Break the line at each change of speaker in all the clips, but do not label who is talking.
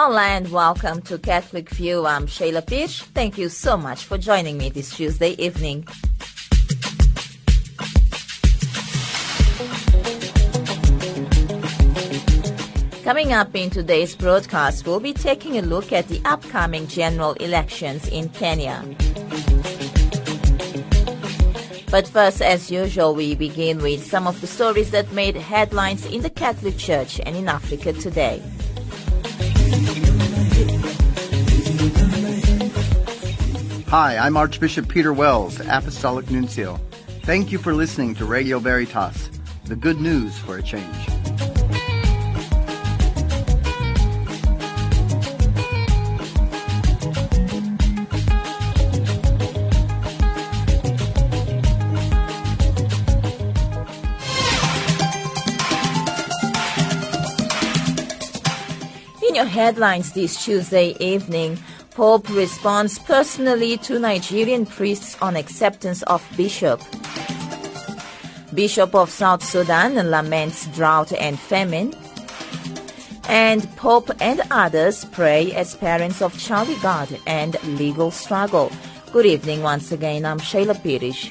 Hola and welcome to Catholic View. I'm Sheila Pires. Thank you so much for joining me this Tuesday evening. Coming up in today's broadcast, we'll be taking a look at the upcoming general elections in Kenya. But first, as usual, we begin with some of the stories that made headlines in the Catholic Church and in Africa today.
Hi, I'm Archbishop Peter Wells, Apostolic Nuncio. Thank you for listening to Radio Veritas, the good news for a change.
Your headlines this Tuesday evening, Pope responds personally to Nigerian priests on acceptance of bishop. Bishop of South Sudan laments drought and famine. And Pope and others pray as parents of Charlie Gard and legal struggle. Good evening once again. I'm Sheila Pires.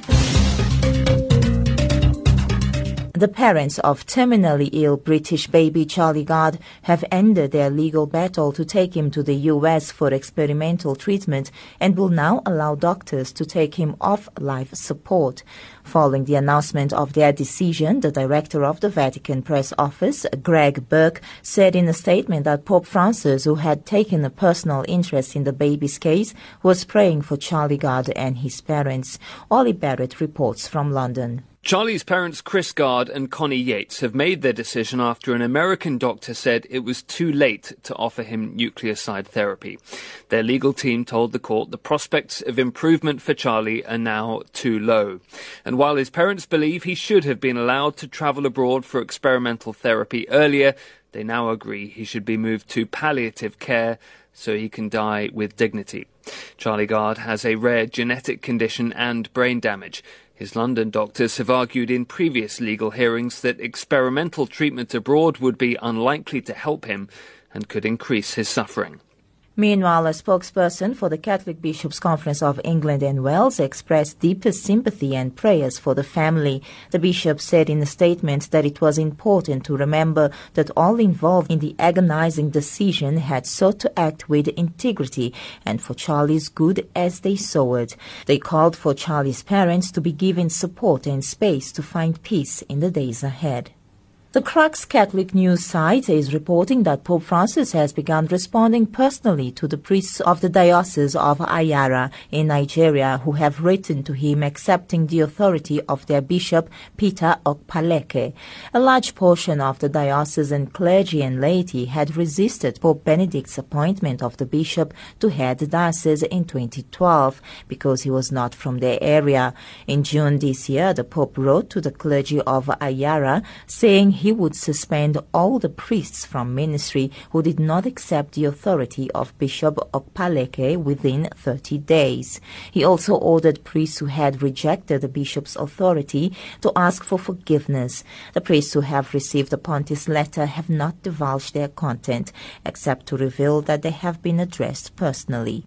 The parents of terminally ill British baby Charlie Gard have ended their legal battle to take him to the US for experimental treatment and will now allow doctors to take him off life support. Following the announcement of their decision, the director of the Vatican Press Office, Greg Burke, said in a statement that Pope Francis, who had taken a personal interest in the baby's case, was praying for Charlie Gard and his parents. Ollie Barrett reports from London.
Charlie's parents, Chris Gard and Connie Yates, have made their decision after an American doctor said it was too late to offer him nucleoside therapy. Their legal team told the court the prospects of improvement for Charlie are now too low. And while his parents believe he should have been allowed to travel abroad for experimental therapy earlier, they now agree he should be moved to palliative care so he can die with dignity. Charlie Gard has a rare genetic condition and brain damage. His London doctors have argued in previous legal hearings that experimental treatment abroad would be unlikely to help him and could increase his suffering.
Meanwhile, a spokesperson for the Catholic Bishops' Conference of England and Wales expressed deepest sympathy and prayers for the family. The bishop said in a statement that it was important to remember that all involved in the agonizing decision had sought to act with integrity and for Charlie's good as they saw it. They called for Charlie's parents to be given support and space to find peace in the days ahead. The Crux Catholic news site is reporting that Pope Francis has begun responding personally to the priests of the Diocese of Ahiara in Nigeria who have written to him accepting the authority of their bishop, Peter Okpaleke. A large portion of the diocesan clergy and laity had resisted Pope Benedict's appointment of the bishop to head the diocese in 2012 because he was not from their area. In June this year, the Pope wrote to the clergy of Ahiara saying he would suspend all the priests from ministry who did not accept the authority of Bishop Okpaleke within 30 days. He also ordered priests who had rejected the bishop's authority to ask for forgiveness. The priests who have received the Pontiff's letter have not divulged their content, except to reveal that they have been addressed personally.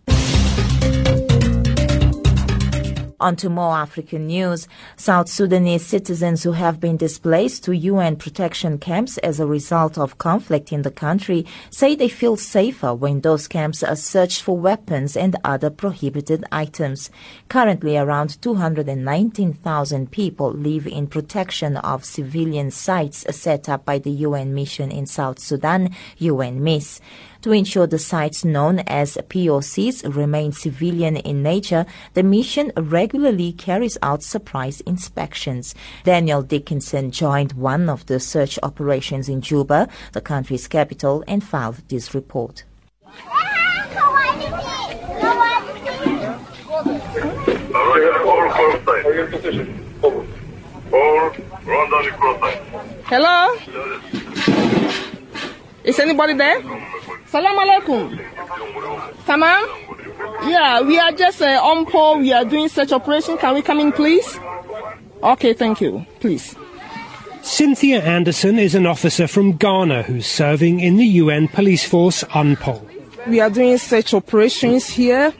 On to more African news. South Sudanese citizens who have been displaced to UN protection camps as a result of conflict in the country say they feel safer when those camps are searched for weapons and other prohibited items. Currently, around 219,000 people live in protection of civilian sites set up by the UN mission in South Sudan, UNMISS. To ensure the sites known as POCs remain civilian in nature, the mission regularly carries out surprise inspections. Daniel Dickinson joined one of the search operations in Juba, the country's capital, and filed this report.
Hello? Is anybody there? Salam alaikum. Tamam? Yeah, we are just uh, on. We are doing search operation. Can we come in, please? Okay, thank you. Please.
Cynthia Anderson is an officer from Ghana who's serving in the UN police force UNPOL.
We are doing search operations here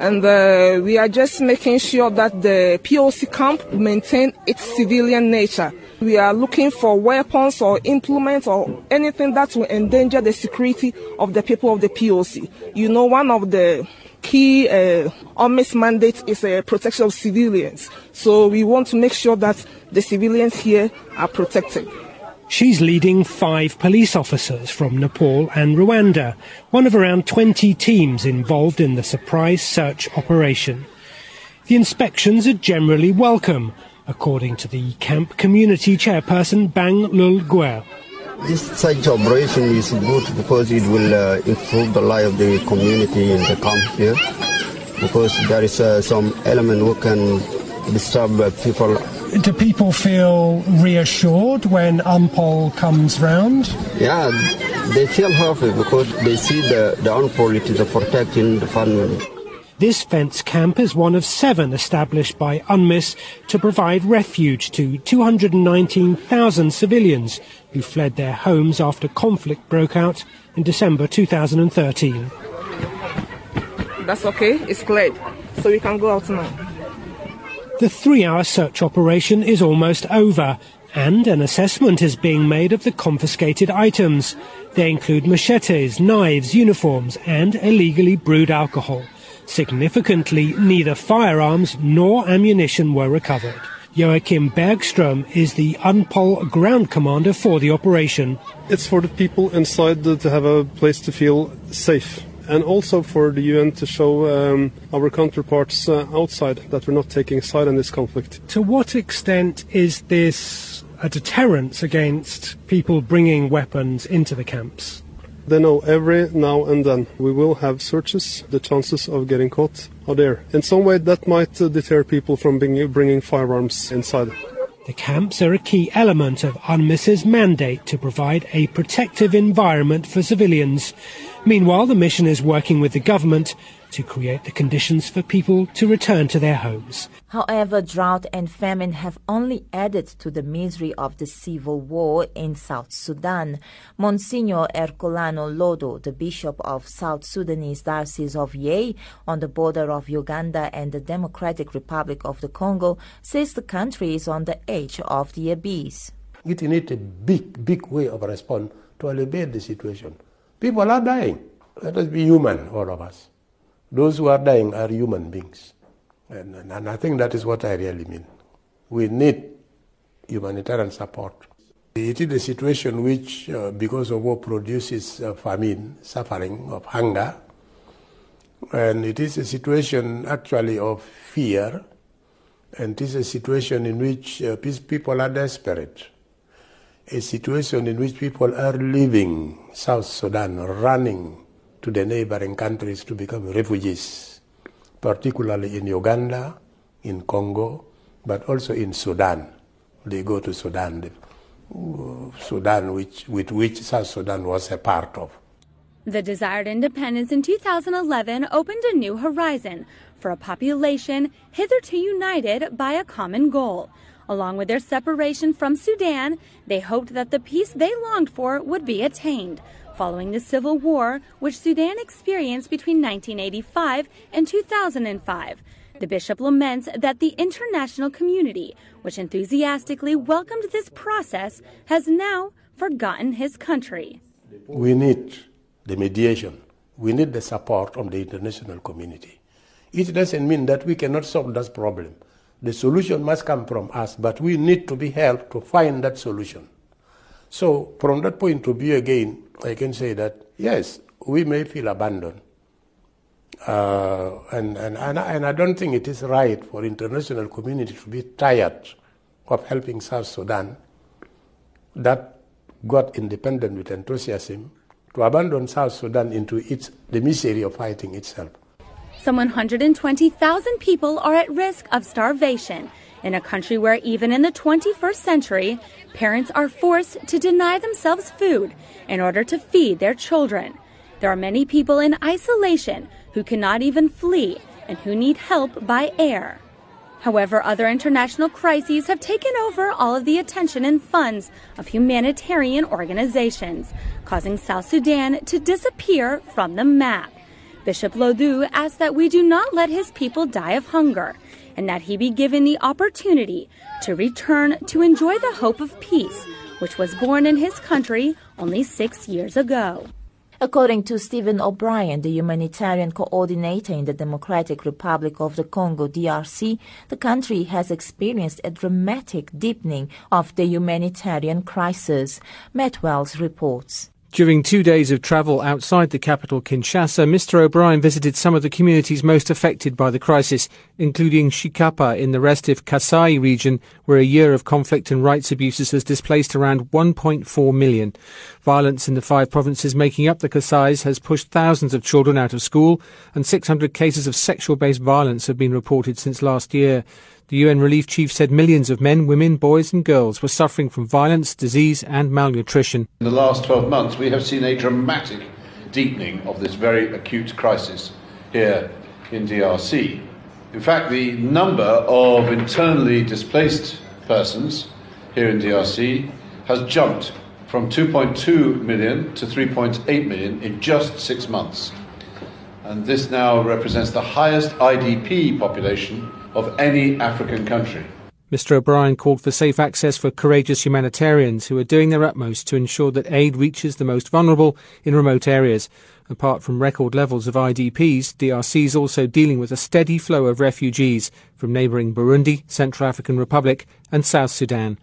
and uh, we are just making sure that the POC camp maintain its civilian nature. We are looking for weapons or implements or anything that will endanger the security of the people of the POC. You know, one of the key uh, mandates is uh, protection of civilians. So we want to make sure that the civilians here are protected.
She's leading five police officers from Nepal and Rwanda, one of around 20 teams involved in the surprise search operation. The inspections are generally welcome, according to the camp community chairperson Bang Lul Guer.
This such operation is good because it will uh, improve the life of the community in the camp here, because there is uh, some element who can disturb uh, people
do people feel reassured when UNPOL comes round?
Yeah, they feel happy because they see the, the UNPOL it is protecting the family.
This fence camp is one of seven established by UNMISS to provide refuge to 219,000 civilians who fled their homes after conflict broke out in December 2013.
That's okay, it's cleared, so we can go out now.
The three-hour search operation is almost over, and an assessment is being made of the confiscated items. They include machetes, knives, uniforms, and illegally brewed alcohol. Significantly, neither firearms nor ammunition were recovered. Joachim Bergström is the UNPOL ground commander for the operation.
It's for the people inside to have a place to feel safe and also for the UN to show um, our counterparts uh, outside that we're not taking side in this conflict.
To what extent is this a deterrence against people bringing weapons into the camps?
They know every now and then we will have searches. The chances of getting caught are there. In some way, that might uh, deter people from bring, bringing firearms inside.
The camps are a key element of UNMISS's mandate to provide a protective environment for civilians. Meanwhile, the mission is working with the government to create the conditions for people to return to their homes.
However, drought and famine have only added to the misery of the civil war in South Sudan. Monsignor Erkolano Lodu, the Bishop of South Sudanese Diocese of Yei, on the border of Uganda and the Democratic Republic of the Congo, says the country is on the edge of the abyss.
It needs a big, big way of response to alleviate the situation. People are dying. Let us be human, all of us. Those who are dying are human beings. And, and, I think that is what I really mean. We need humanitarian support. It is a situation which, uh, because of war, produces uh, famine, suffering, of hunger. And it is a situation actually of fear. And it is a situation in which uh, people are desperate. A situation in which people are leaving South Sudan, running to the neighboring countries to become refugees, particularly in Uganda, in Congo, but also in Sudan. They go to Sudan, Sudan, which, with which South Sudan was a part of.
The desired independence in 2011 opened a new horizon for a population hitherto united by a common goal. Along with their separation from Sudan, they hoped that the peace they longed for would be attained, following the civil war which Sudan experienced between 1985 and 2005. The bishop laments that the international community, which enthusiastically welcomed this process, has now forgotten his country.
We need the mediation. We need the support from the international community. It doesn't mean that we cannot solve this problem. The solution must come from us, but we need to be helped to find that solution. So, from that point of view, again, I can say that yes, we may feel abandoned. Uh, and, and, and, and I don't think it is right for international community to be tired of helping South Sudan that got independent with enthusiasm to abandon South Sudan into its, the misery of fighting itself.
Some 120,000 people are at risk of starvation in a country where even in the 21st century, parents are forced to deny themselves food in order to feed their children. There are many people in isolation who cannot even flee and who need help by air. However, other international crises have taken over all of the attention and funds of humanitarian organizations, causing South Sudan to disappear from the map. Bishop Lodu asked that we do not let his people die of hunger and that he be given the opportunity to return to enjoy the hope of peace, which was born in his country only six years ago.
According to Stephen O'Brien, the humanitarian coordinator in the Democratic Republic of the Congo DRC, the country has experienced a dramatic deepening of the humanitarian crisis. Matt Wells reports.
During two days of travel outside the capital, Kinshasa, Mr. O'Brien visited some of the communities most affected by the crisis, including Tshikapa in the restive Kasai region, where a year of conflict and rights abuses has displaced around 1.4 million. Violence in the five provinces making up the Kasais has pushed thousands of children out of school, and 600 cases of sexual-based violence have been reported since last year. The UN Relief Chief said millions of men, women, boys, and girls were suffering from violence, disease, and malnutrition.
In the last 12 months, we have seen a dramatic deepening of this very acute crisis here in DRC. In fact, the number of internally displaced persons here in DRC has jumped from 2.2 million to 3.8 million in just six months. And this now represents the highest IDP population of any African country.
Mr. O'Brien called for safe access for courageous humanitarians who are doing their utmost to ensure that aid reaches the most vulnerable in remote areas. Apart from record levels of IDPs, DRC is also dealing with a steady flow of refugees from neighbouring Burundi, Central African Republic, and South Sudan.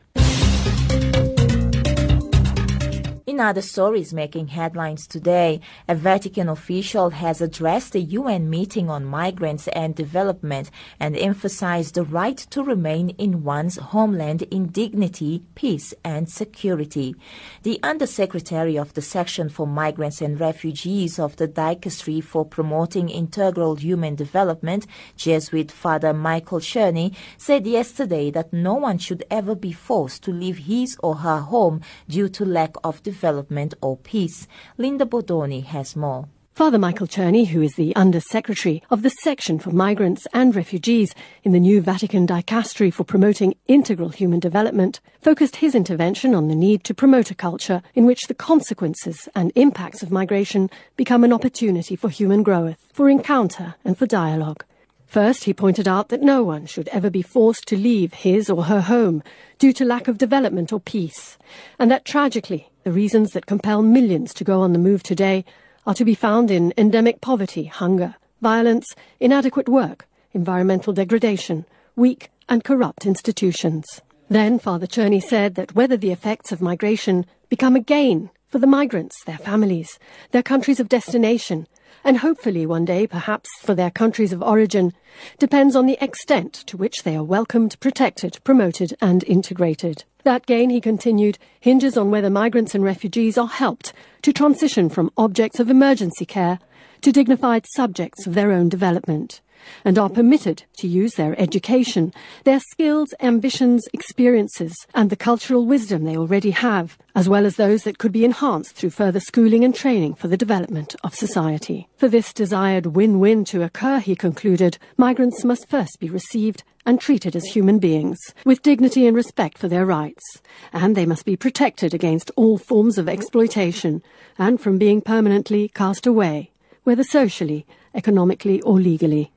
In other stories making headlines today, a Vatican official has addressed the UN meeting on migrants and development and emphasized the right to remain in one's homeland in dignity, peace, and security. The Undersecretary of the Section for Migrants and Refugees of the Dicastery for Promoting Integral Human Development, Jesuit Father Michael Czerny, said yesterday that no one should ever be forced to leave his or her home due to lack of development development or peace. Linda Bordoni has more.
Father Michael Czerny, who is the Under Secretary of the Section for Migrants and Refugees in the new Vatican Dicastery for Promoting Integral Human Development, focused his intervention on the need to promote a culture in which the consequences and impacts of migration become an opportunity for human growth, for encounter, and for dialogue. First, he pointed out that no one should ever be forced to leave his or her home due to lack of development or peace, and that tragically, the reasons that compel millions to go on the move today are to be found in endemic poverty, hunger, violence, inadequate work, environmental degradation, weak and corrupt institutions. Then Father Czerny said that whether the effects of migration become a gain for the migrants, their families, their countries of destination, and hopefully one day perhaps for their countries of origin, depends on the extent to which they are welcomed, protected, promoted and integrated. That gain, he continued, hinges on whether migrants and refugees are helped to transition from objects of emergency care to dignified subjects of their own development and are permitted to use their education, their skills, ambitions, experiences, and the cultural wisdom they already have, as well as those that could be enhanced through further schooling and training for the development of society. For this desired win-win to occur, he concluded, migrants must first be received and treated as human beings, with dignity and respect for their rights, and they must be protected against all forms of exploitation and from being permanently cast away, whether socially, economically or legally.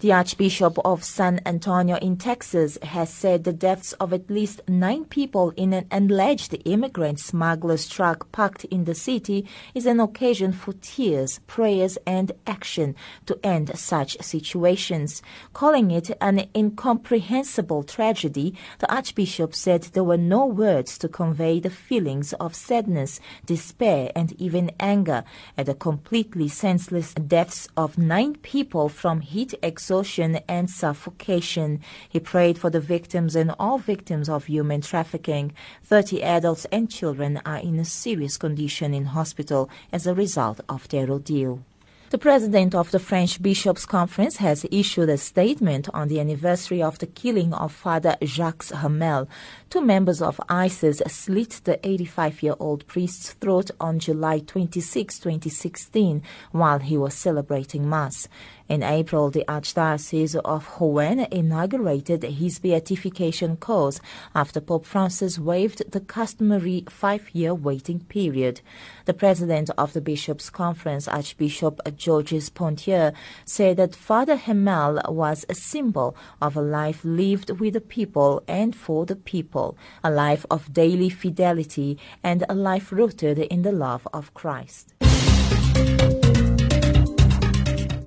The Archbishop of San Antonio in Texas has said the deaths of at least nine people in an alleged immigrant smuggler's truck parked in the city is an occasion for tears, prayers, and action to end such situations. Calling it an incomprehensible tragedy, the Archbishop said there were no words to convey the feelings of sadness, despair, and even anger at the completely senseless deaths of nine people from heat exhaustion exhaustion and suffocation. He prayed for the victims and all victims of human trafficking. 30 adults and children are in a serious condition in hospital as a result of their ordeal. The president of the French Bishops' Conference has issued a statement on the anniversary of the killing of Father Jacques Hamel. Two members of ISIS slit the 85 year old priest's throat on July 26, 2016, while he was celebrating Mass. In April, the Archdiocese of Rouen inaugurated his beatification course after Pope Francis waived the customary five year waiting period. The president of the Bishops' Conference, Archbishop Georges Pontier, said that Father Hamel was a symbol of a life lived with the people and for the people, a life of daily fidelity, and a life rooted in the love of Christ.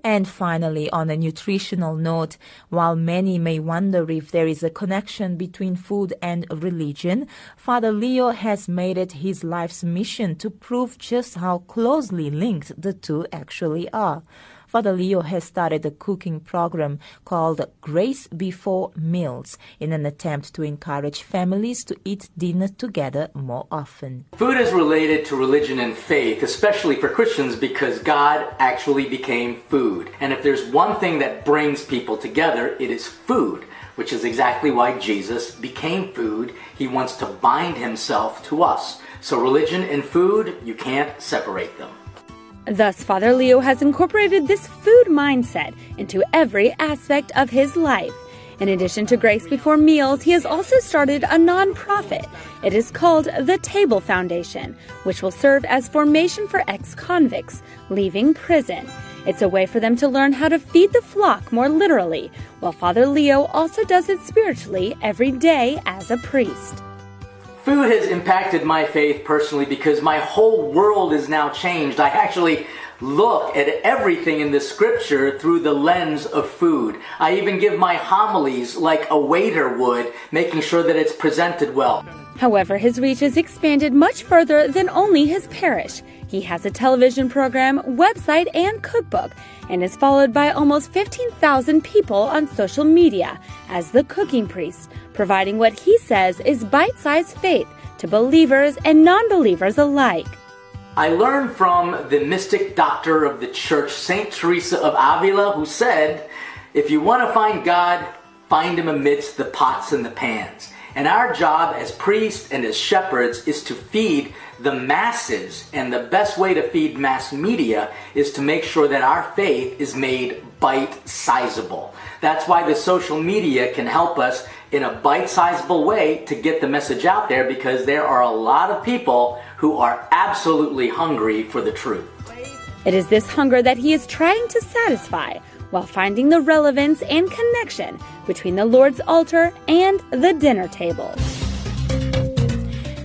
And finally, on a nutritional note, while many may wonder if there is a connection between food and religion, Father Leo has made it his life's mission to prove just how closely linked the two actually are. Father Leo has started a cooking program called Grace Before Meals in an attempt to encourage families to eat dinner together more often.
Food is related to religion and faith, especially for Christians, because God actually became food. And if there's one thing that brings people together, it is food which is exactly why Jesus became food. He wants to bind himself to us. So, religion and food, you can't separate them.
Thus, Father Leo has incorporated this food mindset into every aspect of his life. In addition to Grace Before Meals, he has also started a nonprofit. It is called the Table Foundation, which will serve as formation for ex convicts leaving prison. It's a way for them to learn how to feed the flock more literally, while Father Leo also does it spiritually every day as a priest.
Food has impacted my faith personally because my whole world is now changed. I actually look at everything in the scripture through the lens of food. I even give my homilies like a waiter would, making sure that it's presented well.
However, his reach has expanded much further than only his parish. He has a television program, website, and cookbook, and is followed by almost 15,000 people on social media as the cooking priest, providing what he says is bite sized faith to believers and non believers alike.
I learned from the mystic doctor of the church, St. Teresa of Avila, who said, If you want to find God, find him amidst the pots and the pans. And our job as priests and as shepherds is to feed the masses. And the best way to feed mass media is to make sure that our faith is made bite sizable. That's why the social media can help us in a bite sizable way to get the message out there because there are a lot of people who are absolutely hungry for the truth.
It is this hunger that he is trying to satisfy while finding the relevance and connection between the Lord's altar and the dinner table.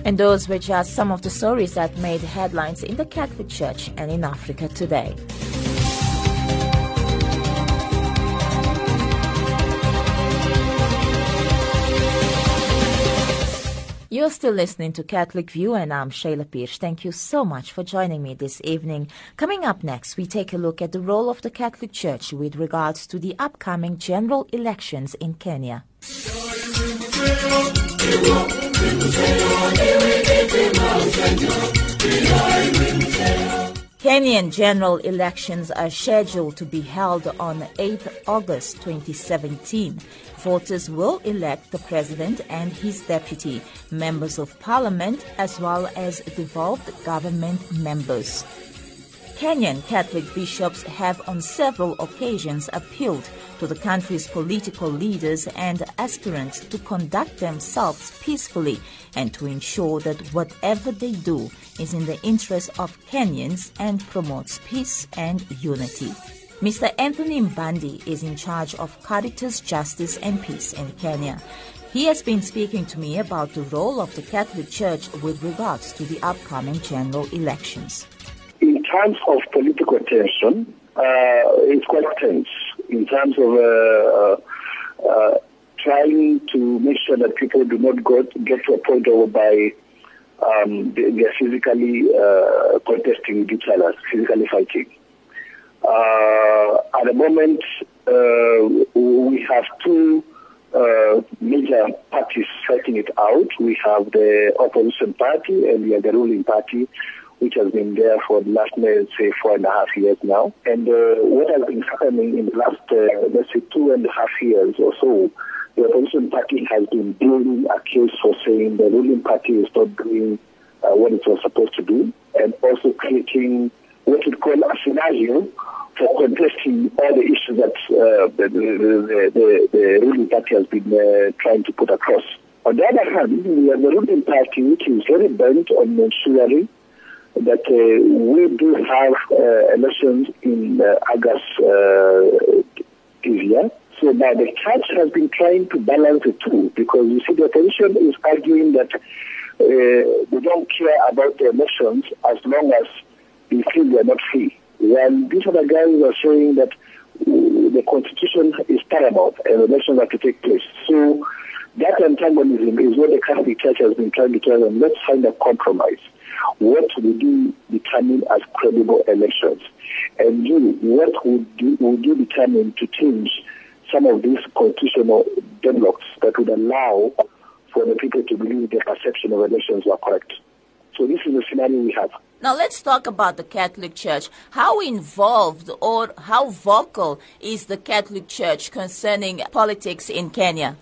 And those were just some of the stories that made headlines in the Catholic Church and in Africa today. You're still listening to Catholic View, and I'm Sheila Pires. Thank you so much for joining me this evening. Coming up next, we take a look at the role of the Catholic Church with regards to the upcoming general elections in Kenya. Kenyan general elections are scheduled to be held on 8 August 2017. Voters will elect the president and his deputy, members of parliament, as well as devolved government members. Kenyan Catholic bishops have on several occasions appealed to the country's political leaders and aspirants to conduct themselves peacefully and to ensure that whatever they do is in the interest of Kenyans and promotes peace and unity. Mr. Anthony Mbandi is in charge of Caritas Justice and Peace in Kenya. He has been speaking to me about the role of the Catholic Church with regards to the upcoming general elections.
In terms of political tension, uh, it's quite tense in terms of uh, uh, trying to make sure that people do not go get to a point whereby um, they, are physically uh, contesting with each other, physically fighting. Uh, at the moment, uh, we have two uh, major parties fighting it out. We have the opposition party and we have the ruling party, which has been there for the last, let's say, four and a half years now. And uh, what has been happening in the last, uh, let's say, two and a half years or so, the opposition party has been building a case for saying the ruling party is not doing uh, what it was supposed to do, and also creating what we call a scenario for contesting all the issues that uh, the, the, the, the, ruling party has been uh, trying to put across. On the other hand, we have the ruling party which is very bent on ensuring that uh, we do have uh, elections in uh, August this year. So now the church has been trying to balance the two because you see the opposition is arguing that uh, they don't care about the elections as long as they feel they are not free. While these other guys are saying that uh, the constitution is paramount and elections have to take place. So that antagonism is what the Catholic Church has been trying to tell them. Let's find a compromise. What would you determine as credible elections? And you, what would you, would you determine to change some of these constitutional deadlocks that would allow for the people to believe their perception of elections were correct. So this is the scenario we have.
Now let's talk about the Catholic Church. How involved or how vocal is the Catholic Church concerning politics in Kenya?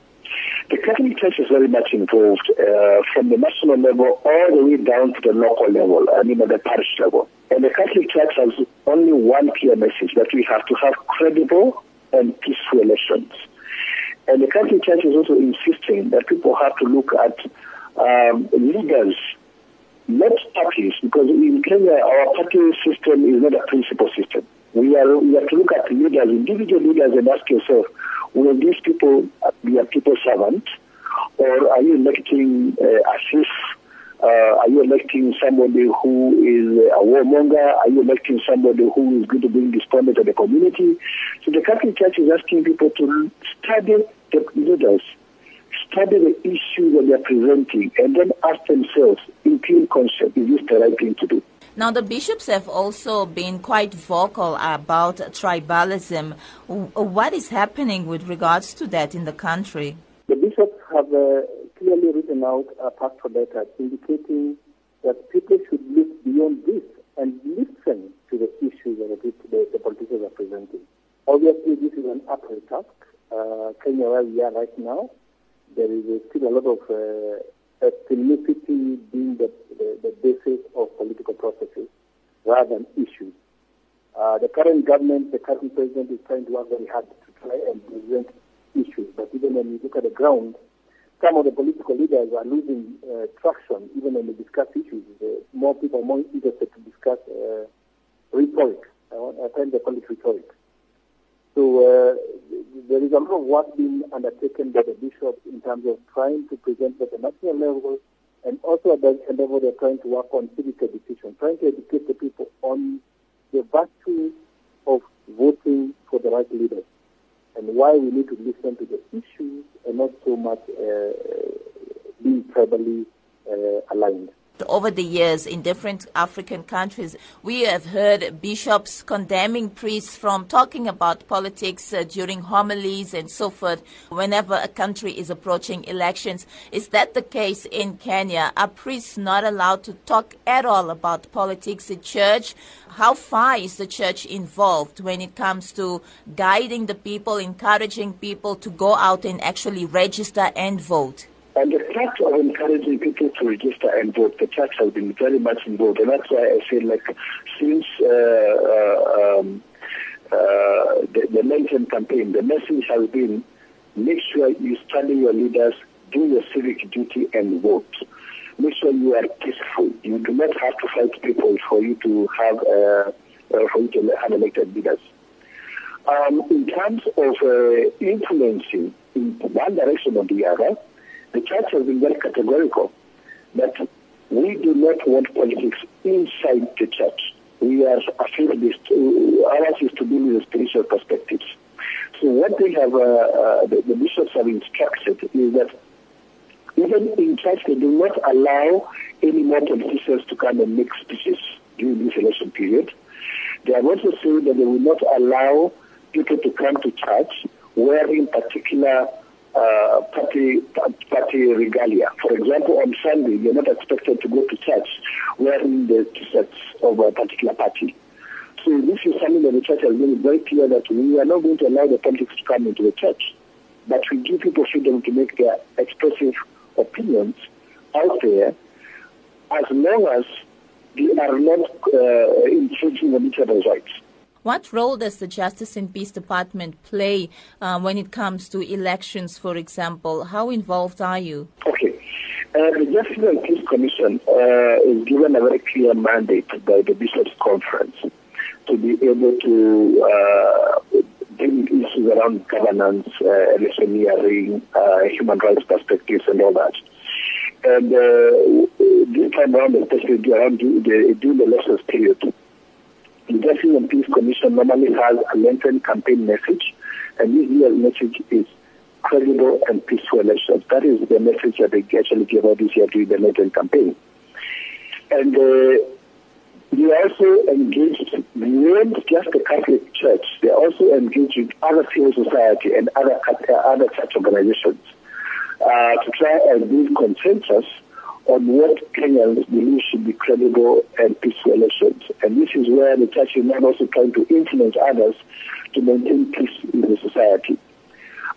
The Catholic Church is very much involved uh, from the national level all the way down to the local level, I mean at the parish level. And the Catholic Church has only one clear message that we have to have credible and peaceful elections. And the Catholic Church is also insisting that people have to look at um, leaders, not parties, because in Kenya our party system is not a principal system. We are we have to look at leaders, individual leaders, and ask yourself, will these people be a people servant, or are you electing uh, as if uh, are you electing somebody who is a warmonger? Are you electing somebody who is going to bring disappointment to the community? So the Catholic Church is asking people to study the leaders, study the issues that they are presenting, and then ask themselves, in pure conscience, is this the right thing to do?
Now, the bishops have also been quite vocal about tribalism. What is happening with regards to that in the country?
The bishops have uh, clearly written out a pastoral letter indicating that people should look beyond this and listen to the issues that the, the, politicians are presenting. Obviously, this is an uphill task. Uh, Kenya, where we are right now, there is still a lot of uh, ethnicity being the, the, the, basis of political processes rather than issues. Uh, the current government, the current president is trying to work very hard to try and present issues. But even when you look at the ground, some of the political leaders are losing uh, traction even when they discuss issues. Uh, more people are more interested to discuss uh, rhetoric. I, want, I find they call it rhetoric. So uh, there is a lot of work being undertaken by the bishops in terms of trying to present at the national level and also at the level they're trying to work on civic education, trying to educate the people on the virtue of voting for the right leaders and why we need to listen to the issues and not so much uh, being tribally uh, aligned.
Over the years in different African countries, we have heard bishops condemning priests from talking about politics uh, during homilies and so forth whenever a country is approaching elections. Is that the case in Kenya? Are priests not allowed to talk at all about politics in church? How far is the church involved when it comes to guiding the people, encouraging people to go out and actually register and vote?
And the fact of encouraging people to register and vote, the church has been very much involved. And that's why I say, like, since uh, uh, um, uh, the, the campaign, the message has been make sure you study your leaders, do your civic duty, and vote. Make sure you are peaceful. You do not have to fight people for you to have uh, uh, for you to have elected leaders. Um, in terms of uh, influencing in one direction or the other, the church has been very categorical that we do not want politics inside the church. We are this. Ours is to deal with spiritual perspectives. So what they have, uh, uh, the, the, bishops have instructed is that even in church they do not allow any more politicians to come and make speeches during this election period. They have also said that they will not allow people to come to church wearing particular uh, party party regalia. For example, on Sunday, you're not expected to go to church wearing the t-shirts of a particular party. So this is something that the church has made very clear that we are not going to allow the politics to come into the church, but we give people freedom to make their expressive opinions out there, as long as they are not uh, infringing on each other's rights.
What role does the Justice and Peace Department play uh, when it comes to elections, for example? How involved are you?
Okay. Uh, the Justice and Peace Commission uh, is given a very clear mandate by the Bishops' Conference to be able to uh, bring issues around governance, uh, electioneering, uh, human rights perspectives, and all that. And uh, this time around, especially the, during the elections period, the Justice and Peace Commission normally has a lengthened campaign message, and this year's message is credible and peaceful elections. That is the message that they actually gave out this year during the election campaign. And uh, they also engaged beyond just the Catholic Church. They also engaged with other civil society and other other church organizations uh, to try and build consensus on what Kenyans believe should be credible and peaceful elections. And this is where the church is now also trying to influence others to maintain peace in the society.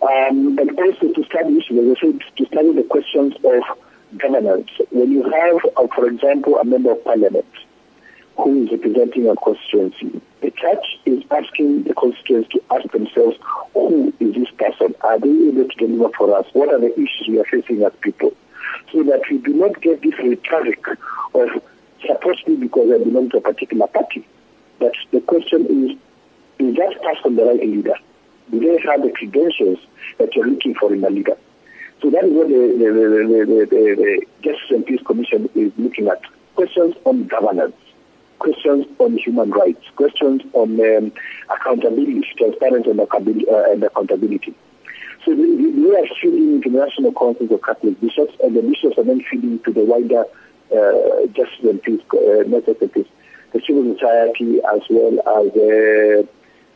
Um, and also to study issues, to study the questions of governance. When you have, uh, for example, a member of parliament who is representing a constituency, the church is asking the constituents to ask themselves, who is this person? Are they able to deliver for us? What are the issues we are facing as people? So that we do not get this rhetoric of supposedly because I belong to a particular party. But the question is, is that person the right leader? Do they have the credentials that you're looking for in a leader? So that is what the, the, the, the, Justice and Peace Commission is looking at. Questions on governance, questions on human rights, questions on um, accountability, transparency and, uh, and accountability. So we are feeding international councils of Catholic bishops, and the bishops are then feeding to the wider uh, Justice and Peace, uh, not just the peace, the civil society as well as uh,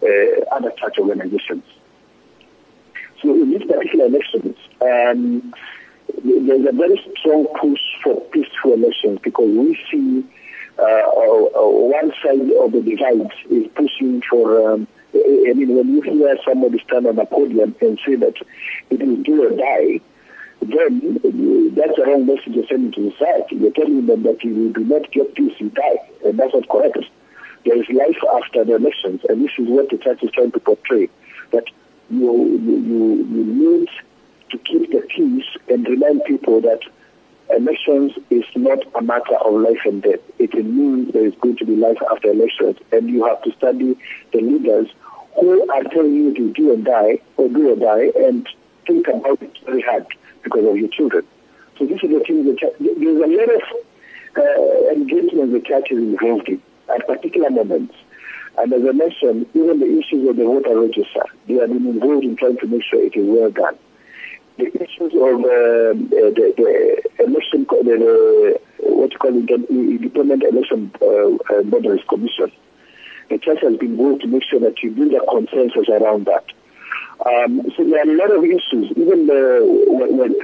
uh, other church organizations. So in these particular elections, um, there's a very strong push for peaceful elections because we see uh, uh, one side of the divide is pushing for. Um, I mean, when you hear somebody stand on a podium and say that it is do or die, then that's the wrong message you're sending to society. You're telling them that if you do not get peace, you die, and that's not correct there is life after the elections, and this is what the church is trying to portray, that you, you, you need to keep the peace and remind people that elections is not a matter of life and death. It means there is going to be life after elections, and you have to study the leaders who are telling you to do or die, or do or die, and think about it very hard because of your children. So this is the thing. Church, there's a lot of uh, engagement the church is involved in at particular moments. And as I mentioned, even the issues of the voter register, they have been involved in trying to make sure it is well done. The issues of uh, the, the, election, the, what you call it, the Independent Election uh, uh, Boundaries Commission, the church has been involved to make sure that you build a consensus around that. Um, so there are a lot of issues. Even the when, when,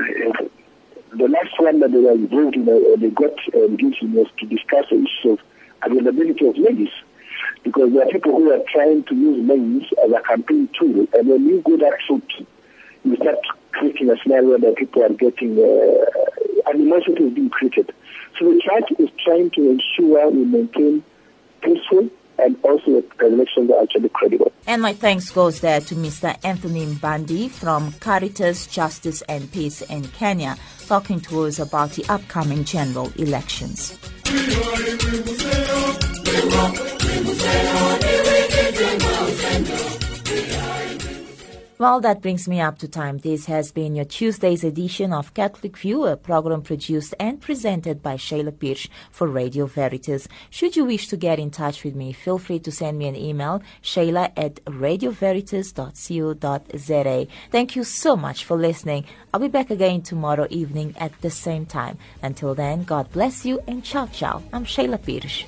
the last one that they were involved in, uh, they got engaged in was to discuss the issue of availability of maize because there are people who are trying to use names as a campaign tool, and when you go that route, you start creating a scenario that people are getting uh, animosity is being created. So the church is trying to ensure we maintain peaceful and also the elections are actually credible.
And my thanks goes there to Mr. Anthony Mbandi from Caritas Justice and Peace in Kenya, talking to us about the upcoming general elections. Well, that brings me up to time. This has been your Tuesday's edition of Catholic View, a program produced and presented by Sheila Pires for Radio Veritas. Should you wish to get in touch with me, feel free to send me an email, shayla at radioveritas.co.za. Thank you so much for listening. I'll be back again tomorrow evening at the same time. Until then, God bless you and ciao ciao. I'm Sheila Pires.